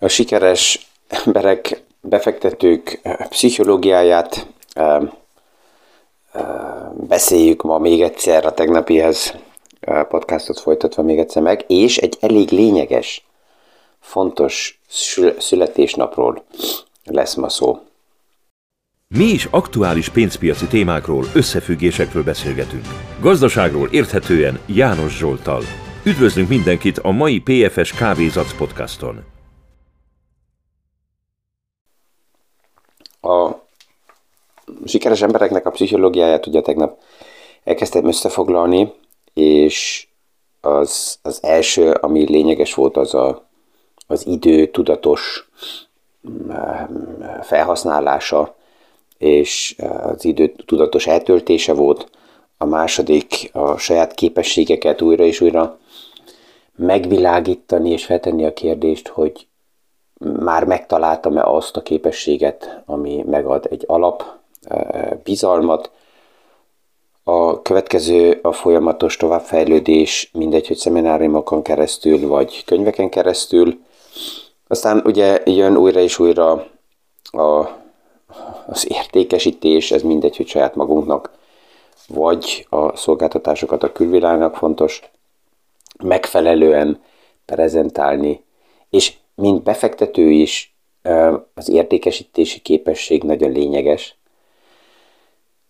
a sikeres emberek, befektetők pszichológiáját beszéljük ma még egyszer a tegnapihez podcastot folytatva még egyszer meg, és egy elég lényeges, fontos születésnapról lesz ma szó. Mi is aktuális pénzpiaci témákról, összefüggésekről beszélgetünk. Gazdaságról érthetően János Zsoltal. Üdvözlünk mindenkit a mai PFS Kávézac podcaston. A sikeres embereknek a pszichológiáját ugye tegnap elkezdtem összefoglalni, és az, az első, ami lényeges volt, az a, az idő tudatos mm, felhasználása, és az idő tudatos eltöltése volt. A második a saját képességeket újra és újra megvilágítani és feltenni a kérdést, hogy már megtaláltam-e azt a képességet, ami megad egy alap bizalmat. A következő a folyamatos továbbfejlődés, mindegy, hogy szemináriumokon keresztül, vagy könyveken keresztül. Aztán ugye jön újra és újra a, az értékesítés, ez mindegy, hogy saját magunknak, vagy a szolgáltatásokat a külvilágnak fontos megfelelően prezentálni, és mint befektető is az értékesítési képesség nagyon lényeges,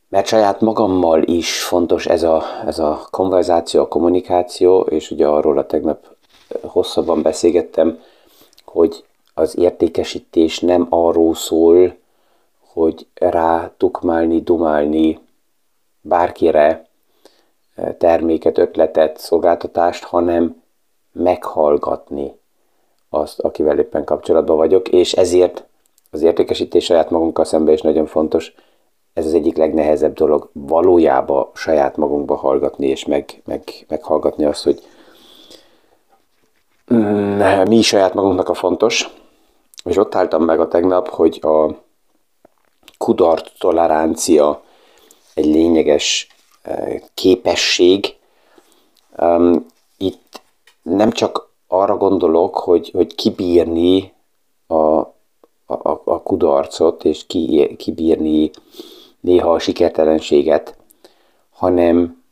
mert saját magammal is fontos ez a, ez a konverzáció, a kommunikáció, és ugye arról a tegnap hosszabban beszélgettem, hogy az értékesítés nem arról szól, hogy rá tukmálni, dumálni bárkire terméket, ötletet, szolgáltatást, hanem meghallgatni azt, akivel éppen kapcsolatban vagyok, és ezért az értékesítés saját magunkkal szemben is nagyon fontos. Ez az egyik legnehezebb dolog valójában saját magunkba hallgatni, és meg, meg, meghallgatni azt, hogy mm, mi saját magunknak a fontos. És ott álltam meg a tegnap, hogy a kudart tolerancia egy lényeges eh, képesség. Itt nem csak arra gondolok, hogy, hogy kibírni a, a, a kudarcot, és ki, kibírni néha a sikertelenséget, hanem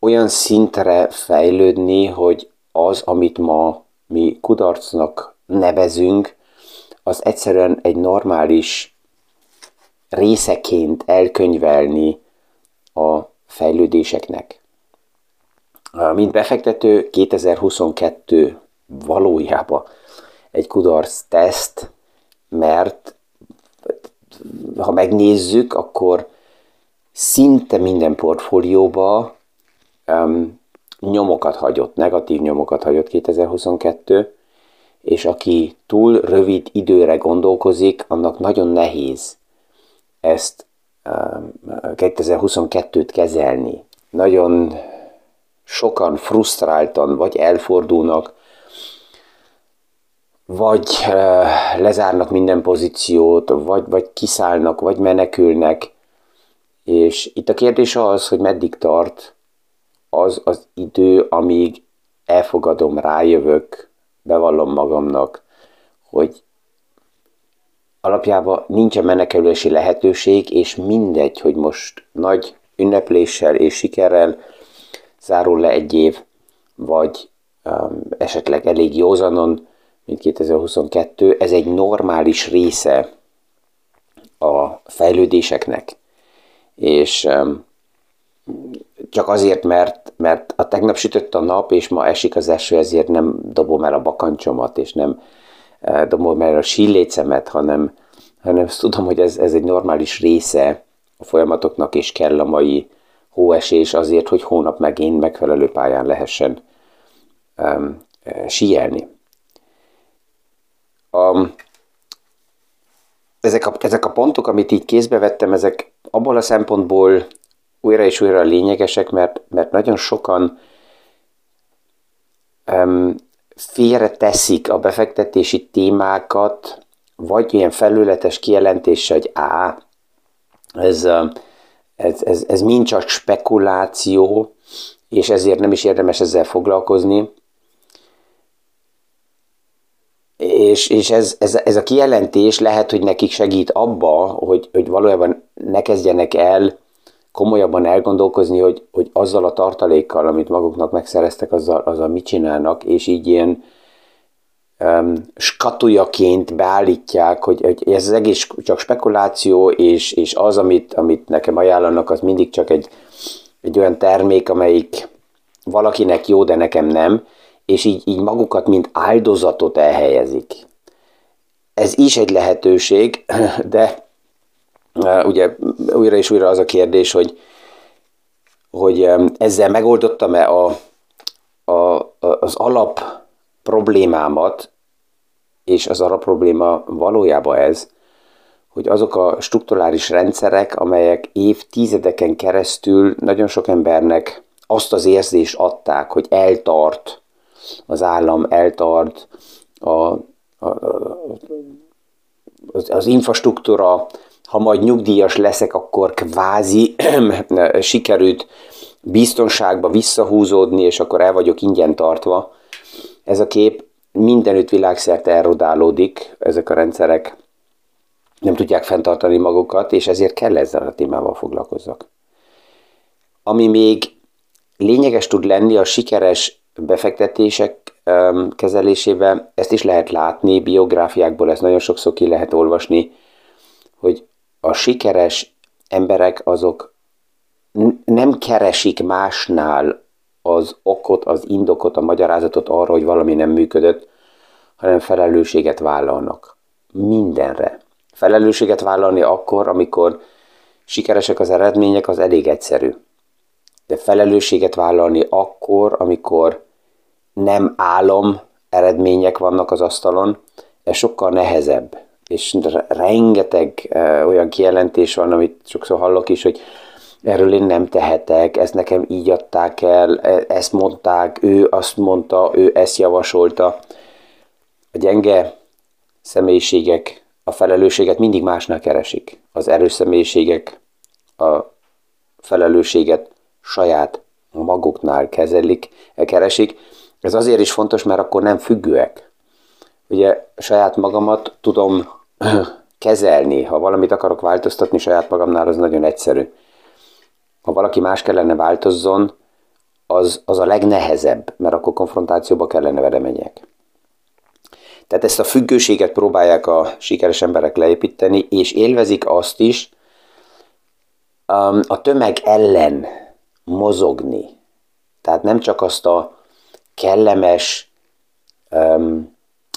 olyan szintre fejlődni, hogy az, amit ma mi kudarcnak nevezünk, az egyszerűen egy normális részeként elkönyvelni a fejlődéseknek. Mint befektető 2022 valójában egy kudarc teszt, mert ha megnézzük, akkor szinte minden portfólióba um, nyomokat hagyott, negatív nyomokat hagyott 2022, és aki túl rövid időre gondolkozik, annak nagyon nehéz ezt um, 2022-t kezelni. Nagyon sokan frusztráltan vagy elfordulnak, vagy lezárnak minden pozíciót, vagy, vagy kiszállnak, vagy menekülnek. És itt a kérdés az, hogy meddig tart az az idő, amíg elfogadom, rájövök, bevallom magamnak, hogy alapjában nincsen menekülési lehetőség, és mindegy, hogy most nagy ünnepléssel és sikerrel zárul le egy év, vagy um, esetleg elég józanon, mint 2022, ez egy normális része a fejlődéseknek. És um, csak azért, mert, mert a tegnap sütött a nap, és ma esik az eső, ezért nem dobom el a bakancsomat, és nem uh, dobom el a sílécemet, hanem, hanem tudom, hogy ez, ez egy normális része a folyamatoknak, és kell a mai hóesés azért, hogy hónap megint megfelelő pályán lehessen um, síelni. A, ezek, a, ezek a pontok, amit így kézbe vettem, ezek abból a szempontból újra és újra lényegesek, mert, mert nagyon sokan um, félre teszik a befektetési témákat, vagy ilyen felületes kijelentése, hogy á, ez, ez, ez, ez mind csak spekuláció, és ezért nem is érdemes ezzel foglalkozni. és, és ez, ez, ez a kijelentés lehet, hogy nekik segít abba, hogy, hogy valójában ne kezdjenek el komolyabban elgondolkozni, hogy, hogy azzal a tartalékkal, amit maguknak megszereztek, azzal, azzal mit csinálnak, és így ilyen skatujaként beállítják, hogy, hogy ez az egész csak spekuláció, és, és az, amit, amit nekem ajánlanak, az mindig csak egy, egy olyan termék, amelyik valakinek jó, de nekem nem, és így, így magukat, mint áldozatot elhelyezik. Ez is egy lehetőség, de ugye újra és újra az a kérdés, hogy, hogy ezzel megoldottam-e a, a, az alap problémámat, és az alap probléma valójában ez, hogy azok a strukturális rendszerek, amelyek évtizedeken keresztül nagyon sok embernek azt az érzést adták, hogy eltart az állam, eltart a, a, az, az infrastruktúra, ha majd nyugdíjas leszek, akkor kvázi sikerült biztonságba visszahúzódni, és akkor el vagyok ingyen tartva. Ez a kép mindenütt világszerte erodálódik, ezek a rendszerek nem tudják fenntartani magukat, és ezért kell ezzel a témával foglalkozzak. Ami még lényeges tud lenni a sikeres befektetések kezelésében, ezt is lehet látni, biográfiákból ezt nagyon sokszor ki lehet olvasni, hogy a sikeres emberek azok nem keresik másnál az okot, az indokot, a magyarázatot arra, hogy valami nem működött, hanem felelősséget vállalnak. Mindenre. Felelősséget vállalni akkor, amikor sikeresek az eredmények, az elég egyszerű. De felelősséget vállalni akkor, amikor nem álom eredmények vannak az asztalon, ez sokkal nehezebb és rengeteg uh, olyan kijelentés van, amit sokszor hallok is, hogy erről én nem tehetek, ezt nekem így adták el, e, ezt mondták, ő azt mondta, ő ezt javasolta. A gyenge személyiségek a felelősséget mindig másnál keresik. Az erős személyiségek a felelősséget saját maguknál kezelik, keresik. Ez azért is fontos, mert akkor nem függőek. Ugye saját magamat tudom kezelni, ha valamit akarok változtatni saját magamnál, az nagyon egyszerű. Ha valaki más kellene változzon, az, az a legnehezebb, mert akkor konfrontációba kellene vele menjek. Tehát ezt a függőséget próbálják a sikeres emberek leépíteni, és élvezik azt is, um, a tömeg ellen mozogni. Tehát nem csak azt a kellemes um,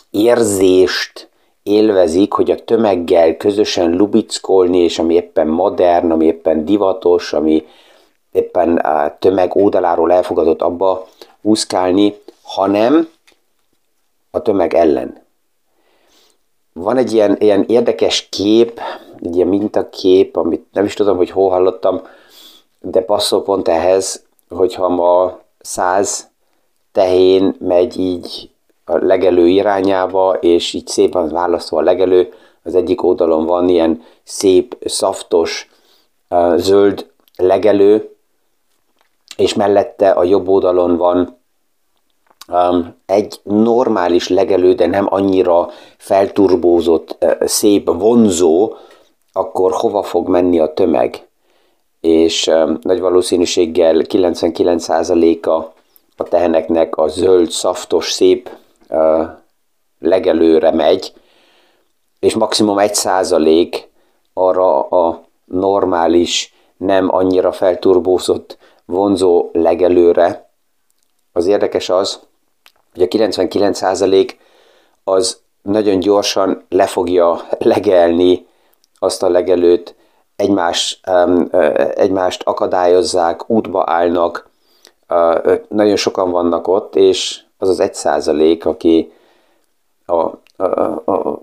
érzést élvezik, hogy a tömeggel közösen lubickolni, és ami éppen modern, ami éppen divatos, ami éppen a tömeg oldaláról elfogadott abba úszkálni, hanem a tömeg ellen. Van egy ilyen, ilyen érdekes kép, egy ilyen mintakép, amit nem is tudom, hogy hol hallottam, de passzol pont ehhez, hogyha ma száz tehén megy így a legelő irányába, és így szépen választva a legelő, az egyik oldalon van ilyen szép, szaftos, zöld legelő, és mellette a jobb oldalon van egy normális legelő, de nem annyira felturbózott, szép, vonzó, akkor hova fog menni a tömeg? És nagy valószínűséggel 99%-a a teheneknek a zöld, szaftos, szép legelőre megy, és maximum egy százalék arra a normális, nem annyira felturbózott vonzó legelőre. Az érdekes az, hogy a 99 százalék az nagyon gyorsan le fogja legelni azt a legelőt, egymás, egymást akadályozzák, útba állnak, nagyon sokan vannak ott, és az az egy százalék, aki a, a, a, a,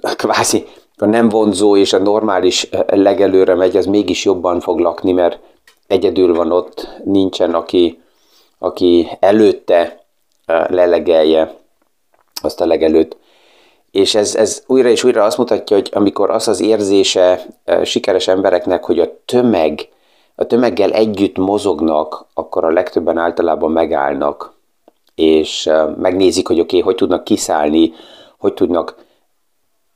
a kvázi a nem vonzó és a normális legelőre megy, az mégis jobban fog lakni, mert egyedül van ott, nincsen, aki, aki előtte lelegelje azt a legelőt. És ez, ez újra és újra azt mutatja, hogy amikor az az érzése sikeres embereknek, hogy a tömeg, a tömeggel együtt mozognak, akkor a legtöbben általában megállnak, és megnézik, hogy oké, okay, hogy tudnak kiszállni hogy tudnak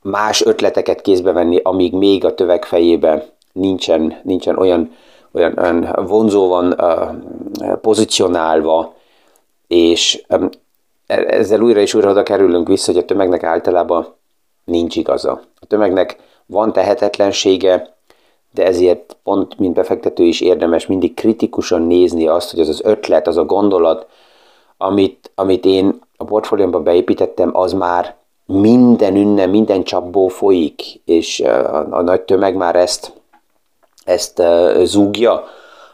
más ötleteket kézbe venni, amíg még a töveg fejébe nincsen, nincsen olyan, olyan, olyan vonzó van uh, pozícionálva, és um, ezzel újra és újra oda kerülünk vissza, hogy a tömegnek általában nincs igaza. A tömegnek van tehetetlensége, de ezért pont, mint befektető is érdemes mindig kritikusan nézni azt, hogy az az ötlet, az a gondolat, amit, amit én a portfóliómba beépítettem, az már minden ünne, minden csapból folyik, és a, a nagy tömeg már ezt, ezt zúgja,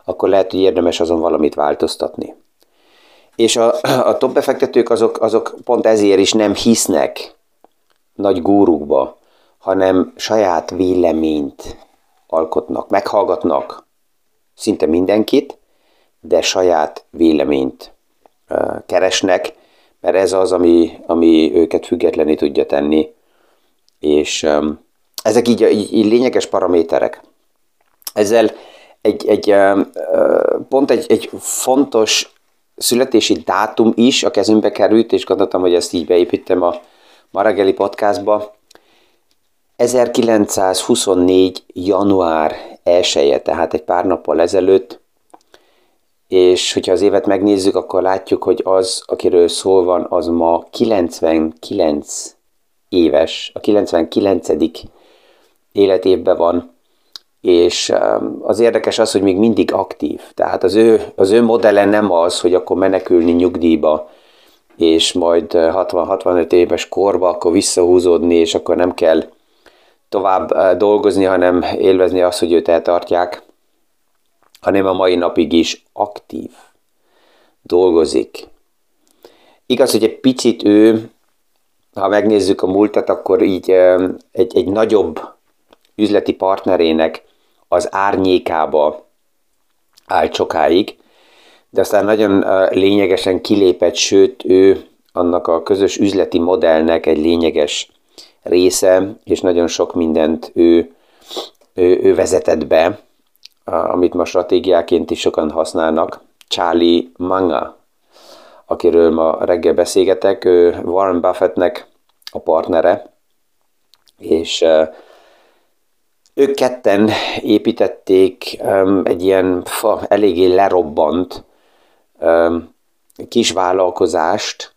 akkor lehet, hogy érdemes azon valamit változtatni. És a, a top befektetők azok, azok pont ezért is nem hisznek nagy gúrukba, hanem saját véleményt alkotnak, meghallgatnak szinte mindenkit, de saját véleményt keresnek, mert ez az, ami, ami őket függetlené tudja tenni, és ezek így, így, így lényeges paraméterek. Ezzel egy, egy, pont egy, egy fontos születési dátum is a kezünkbe került, és gondoltam, hogy ezt így beépítem a ma podcastba. 1924. január 1 -e, tehát egy pár nappal ezelőtt és hogyha az évet megnézzük, akkor látjuk, hogy az, akiről szó van, az ma 99 éves, a 99. életévben van, és um, az érdekes az, hogy még mindig aktív. Tehát az ő, az ő modelle nem az, hogy akkor menekülni nyugdíjba, és majd 60-65 éves korba akkor visszahúzódni, és akkor nem kell tovább uh, dolgozni, hanem élvezni azt, hogy őt eltartják hanem a mai napig is aktív, dolgozik. Igaz, hogy egy picit ő, ha megnézzük a múltat, akkor így egy, egy nagyobb üzleti partnerének az árnyékába állt sokáig, de aztán nagyon lényegesen kilépett, sőt ő annak a közös üzleti modellnek egy lényeges része, és nagyon sok mindent ő, ő, ő vezetett be, amit ma stratégiáként is sokan használnak, Charlie Manga, akiről ma reggel beszélgetek, ő Warren Buffettnek a partnere, és ők ketten építették egy ilyen fa, eléggé lerobbant kis vállalkozást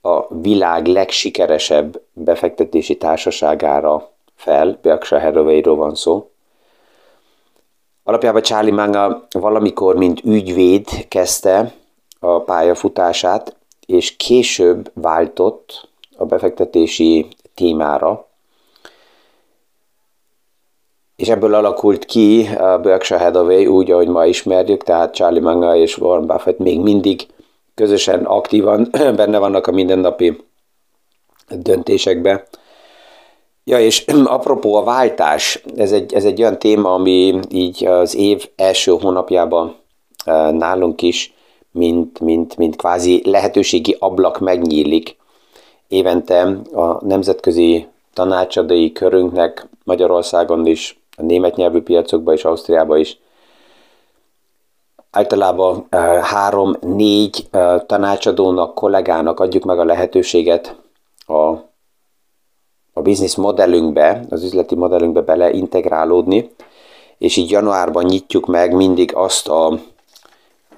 a világ legsikeresebb befektetési társaságára fel, Berkshire Hathaway-ról van szó, Alapjában Charlie Manga valamikor, mint ügyvéd kezdte a pályafutását, és később váltott a befektetési témára, és ebből alakult ki a Berkshire Hathaway úgy, ahogy ma ismerjük, tehát Charlie Manga és Warren Buffett még mindig közösen aktívan benne vannak a mindennapi döntésekbe. Ja, és apropó a váltás, ez egy, ez egy olyan téma, ami így az év első hónapjában nálunk is, mint, mint, mint kvázi lehetőségi ablak megnyílik. Évente a nemzetközi tanácsadói körünknek Magyarországon is, a német nyelvű piacokban és Ausztriában is általában három-négy tanácsadónak, kollégának adjuk meg a lehetőséget a a biznisz modellünkbe, az üzleti modellünkbe beleintegrálódni, és így januárban nyitjuk meg mindig azt, a,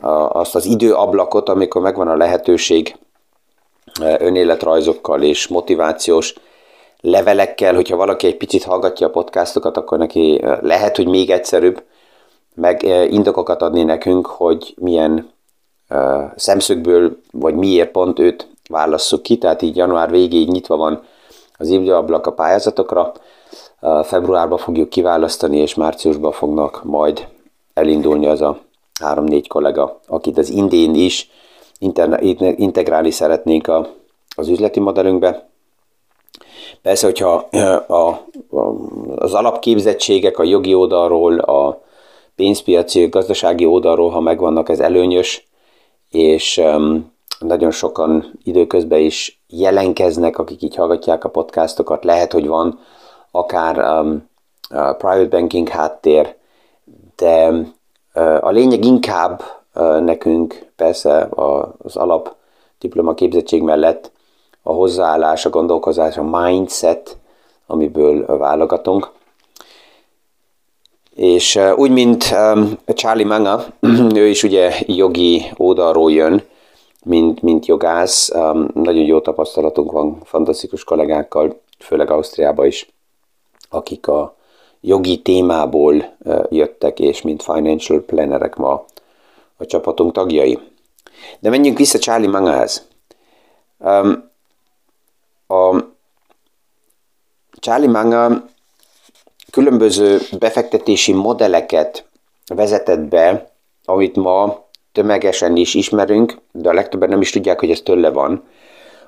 a, azt az időablakot, amikor megvan a lehetőség e, önéletrajzokkal és motivációs levelekkel, hogyha valaki egy picit hallgatja a podcastokat, akkor neki e, lehet, hogy még egyszerűbb meg e, indokokat adni nekünk, hogy milyen szemszögből, vagy miért pont őt válasszuk ki, tehát így január végéig nyitva van az időablak a pályázatokra. Februárban fogjuk kiválasztani, és márciusban fognak majd elindulni az a három-négy kollega, akit az indén is integrálni szeretnénk a, az üzleti modellünkbe. Persze, hogyha a, a, az alapképzettségek a jogi oldalról, a pénzpiaci, gazdasági oldalról, ha megvannak, ez előnyös, és um, nagyon sokan időközben is jelenkeznek, akik így hallgatják a podcastokat. Lehet, hogy van akár um, a private banking háttér, de uh, a lényeg inkább uh, nekünk persze az alap diplomaképzettség mellett a hozzáállás, a gondolkozás, a mindset, amiből válogatunk. És úgy, mint Charlie Manga, ő is ugye jogi oldalról jön, mint, mint jogász. Nagyon jó tapasztalatunk van fantasztikus kollégákkal, főleg Ausztriában is, akik a jogi témából jöttek, és mint financial plannerek ma a csapatunk tagjai. De menjünk vissza Charlie Mangahez. A Charlie Manga különböző befektetési modelleket vezetett be, amit ma tömegesen is ismerünk, de a legtöbben nem is tudják, hogy ez tőle van.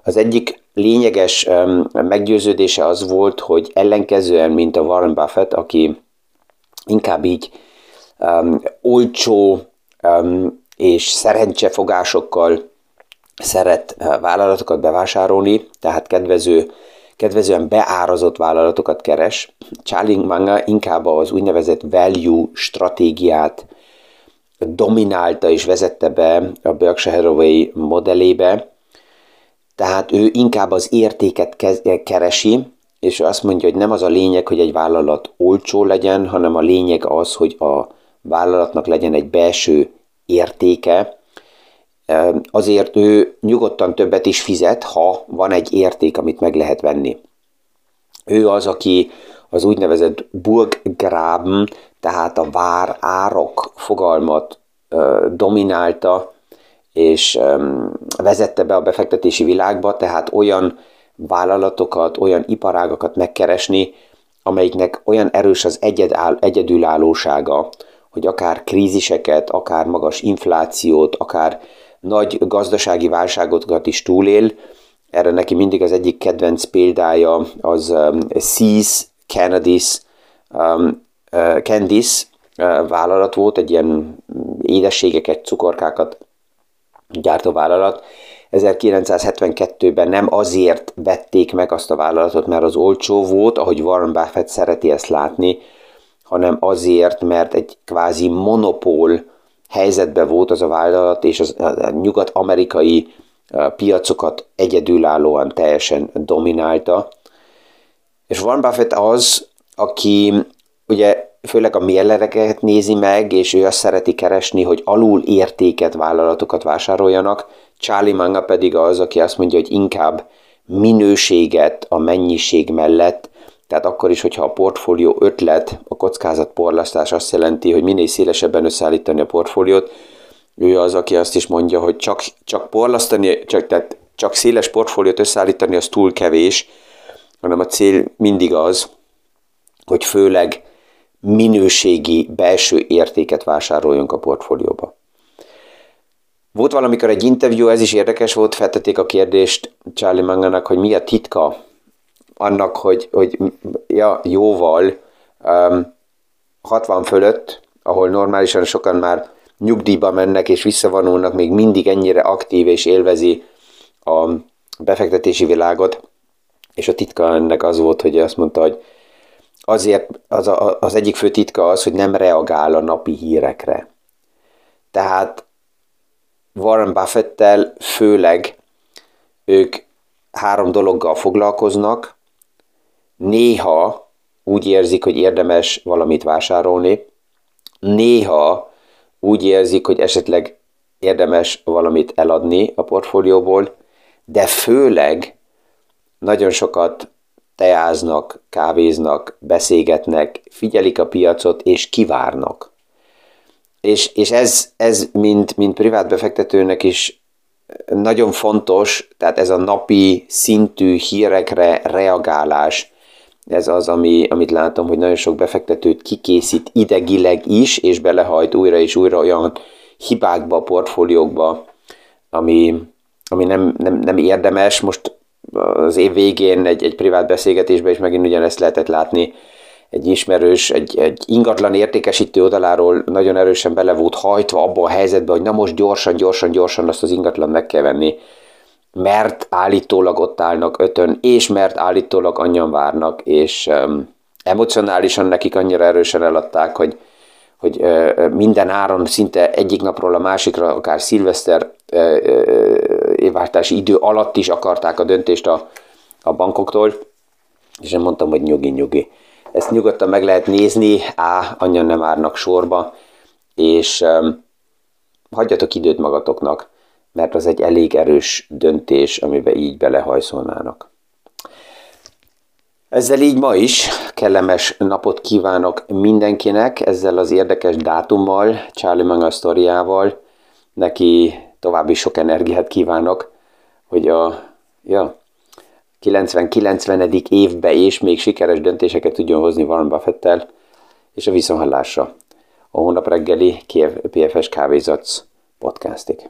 Az egyik lényeges meggyőződése az volt, hogy ellenkezően, mint a Warren Buffett, aki inkább így um, olcsó um, és szerencsefogásokkal szeret vállalatokat bevásárolni, tehát kedvező, kedvezően beárazott vállalatokat keres. Charlie Manga inkább az úgynevezett value stratégiát dominálta és vezette be a Berkshire Hathaway modellébe, tehát ő inkább az értéket keresi, és azt mondja, hogy nem az a lényeg, hogy egy vállalat olcsó legyen, hanem a lényeg az, hogy a vállalatnak legyen egy belső értéke. Azért ő nyugodtan többet is fizet, ha van egy érték, amit meg lehet venni. Ő az, aki az úgynevezett Burggraben, tehát a vár árok fogalmat dominálta, és vezette be a befektetési világba, tehát olyan vállalatokat, olyan iparágakat megkeresni, amelyiknek olyan erős az egyedül, egyedülállósága, hogy akár kríziseket, akár magas inflációt, akár nagy gazdasági válságokat is túlél. Erre neki mindig az egyik kedvenc példája az Seas Canadis, um, uh, Candice uh, vállalat volt, egy ilyen édességeket, cukorkákat gyártó vállalat. 1972-ben nem azért vették meg azt a vállalatot, mert az olcsó volt, ahogy Warren Buffett szereti ezt látni, hanem azért, mert egy kvázi monopól helyzetben volt az a vállalat, és az, a nyugat-amerikai piacokat egyedülállóan teljesen dominálta. És Warren Buffett az, aki ugye főleg a mérlereket nézi meg, és ő azt szereti keresni, hogy alul értéket vállalatokat vásároljanak, Charlie Manga pedig az, aki azt mondja, hogy inkább minőséget a mennyiség mellett, tehát akkor is, hogyha a portfólió ötlet, a kockázatporlasztás azt jelenti, hogy minél szélesebben összeállítani a portfóliót, ő az, aki azt is mondja, hogy csak, csak porlasztani, csak, tehát csak széles portfóliót összeállítani, az túl kevés, hanem a cél mindig az, hogy főleg minőségi belső értéket vásároljunk a portfólióba. Volt valamikor egy interjú, ez is érdekes volt, feltették a kérdést Charlie Manganak, hogy mi a titka annak, hogy, hogy ja, jóval um, 60 fölött, ahol normálisan sokan már nyugdíjba mennek és visszavonulnak, még mindig ennyire aktív és élvezi a befektetési világot, és a titka ennek az volt, hogy azt mondta, hogy azért az, a, az egyik fő titka az, hogy nem reagál a napi hírekre. Tehát Warren Buffettel főleg ők három dologgal foglalkoznak, néha úgy érzik, hogy érdemes valamit vásárolni, néha úgy érzik, hogy esetleg érdemes valamit eladni a portfólióból, de főleg nagyon sokat teáznak, kávéznak, beszélgetnek, figyelik a piacot és kivárnak. És, és ez, ez mint, mint privát befektetőnek is nagyon fontos, tehát ez a napi szintű hírekre reagálás, ez az, ami, amit látom, hogy nagyon sok befektetőt kikészít idegileg is, és belehajt újra és újra olyan hibákba, portfóliókba, ami, ami nem, nem, nem érdemes. Most az év végén egy, egy privát beszélgetésben is megint ugyanezt lehetett látni, egy ismerős, egy, egy ingatlan értékesítő oldaláról nagyon erősen bele volt hajtva abba a helyzetbe, hogy na most gyorsan, gyorsan, gyorsan azt az ingatlan meg kell venni, mert állítólag ott állnak ötön, és mert állítólag annyian várnak, és um, emocionálisan nekik annyira erősen eladták, hogy, hogy uh, minden áron szinte egyik napról a másikra, akár szilveszter évváltási idő alatt is akarták a döntést a, a bankoktól, és én mondtam, hogy nyugi, nyugi. Ezt nyugodtan meg lehet nézni, á, annyian nem árnak sorba, és um, hagyjatok időt magatoknak, mert az egy elég erős döntés, amiben így belehajszolnának. Ezzel így ma is kellemes napot kívánok mindenkinek, ezzel az érdekes dátummal, Charlie Manga sztoriával. Neki további sok energiát kívánok, hogy a ja, 90-90. évbe és még sikeres döntéseket tudjon hozni Warren Buffettel, és a viszonhallásra. A hónap reggeli PFS Kávézatsz podcastig.